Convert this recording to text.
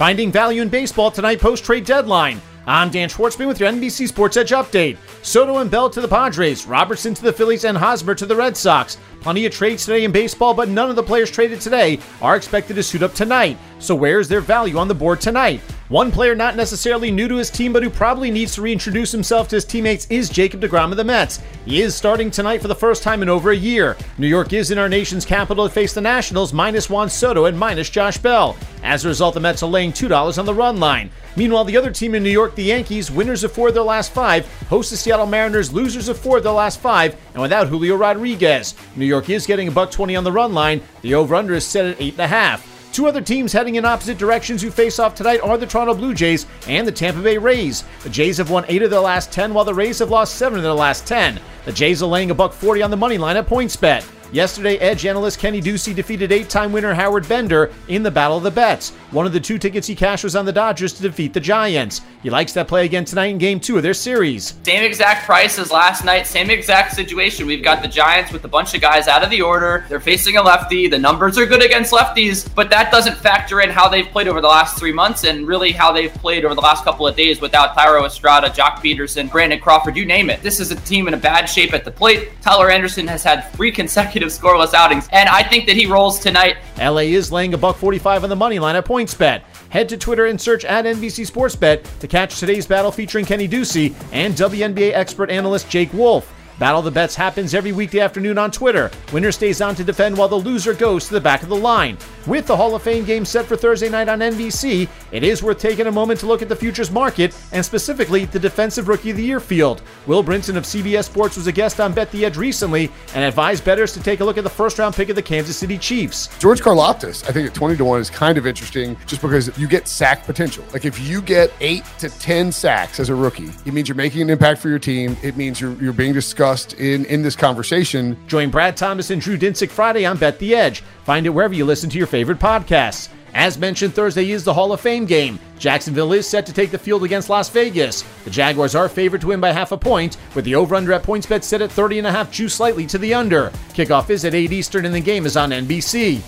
Finding value in baseball tonight post trade deadline. I'm Dan Schwartzman with your NBC Sports Edge update. Soto and Bell to the Padres, Robertson to the Phillies, and Hosmer to the Red Sox. Plenty of trades today in baseball, but none of the players traded today are expected to suit up tonight. So where's their value on the board tonight? One player not necessarily new to his team, but who probably needs to reintroduce himself to his teammates is Jacob DeGrom of the Mets. He is starting tonight for the first time in over a year. New York is in our nation's capital to face the Nationals, minus Juan Soto and minus Josh Bell. As a result, the Mets are laying $2 on the run line. Meanwhile, the other team in New York, the Yankees, winners of four of their last five, host the Seattle Mariners, losers of four of their last five, and without Julio Rodriguez. New York is getting a buck 20 on the run line. The over-under is set at 8.5. Two other teams heading in opposite directions who face off tonight are the Toronto Blue Jays and the Tampa Bay Rays. The Jays have won 8 of their last 10 while the Rays have lost 7 of their last 10. The Jays are laying a buck 40 on the money line at PointsBet. Yesterday, Edge analyst Kenny Ducey defeated eight time winner Howard Bender in the Battle of the Bets. One of the two tickets he cashed was on the Dodgers to defeat the Giants. He likes that play again tonight in game two of their series. Same exact price as last night, same exact situation. We've got the Giants with a bunch of guys out of the order. They're facing a lefty. The numbers are good against lefties, but that doesn't factor in how they've played over the last three months and really how they've played over the last couple of days without Thairo Estrada, Joc Pederson, Brandon Crawford, you name it. This is a team in a bad shape at the plate. Tyler Anderson has had three consecutive scoreless outings, and I think that he rolls tonight. LA is laying a buck 45 on the money line at PointsBet. Head to Twitter and search at NBC Sportsbet to catch today's battle featuring Kenny Ducey and WNBA expert analyst Jake Wolf. Battle of the Bets happens every weekday afternoon on Twitter. Winner stays on to defend while the loser goes to the back of the line. With the Hall of Fame game set for Thursday night on NBC, it is worth taking a moment to look at the futures market and specifically the Defensive Rookie of the Year field. Will Brinson of CBS Sports was a guest on Bet the Edge recently and advised bettors to take a look at the first round pick of the Kansas City Chiefs. George Karlaftis, I think at 20 to 1 is kind of interesting just because you get sack potential. Like if you get 8 to 10 sacks as a rookie, it means you're making an impact for your team. It means you're, you're being discussed in, in this conversation. Join Brad Thomas and Drew Dinsick Friday on Bet the Edge. Find it wherever you listen to your favorite podcasts. As mentioned, Thursday is the Hall of Fame game. Jacksonville is set to take the field against Las Vegas. The Jaguars are favored to win by half a point, with the over-under at PointsBet set at 30 and a half, slightly to the under. Kickoff is at 8 Eastern and the game is on NBC.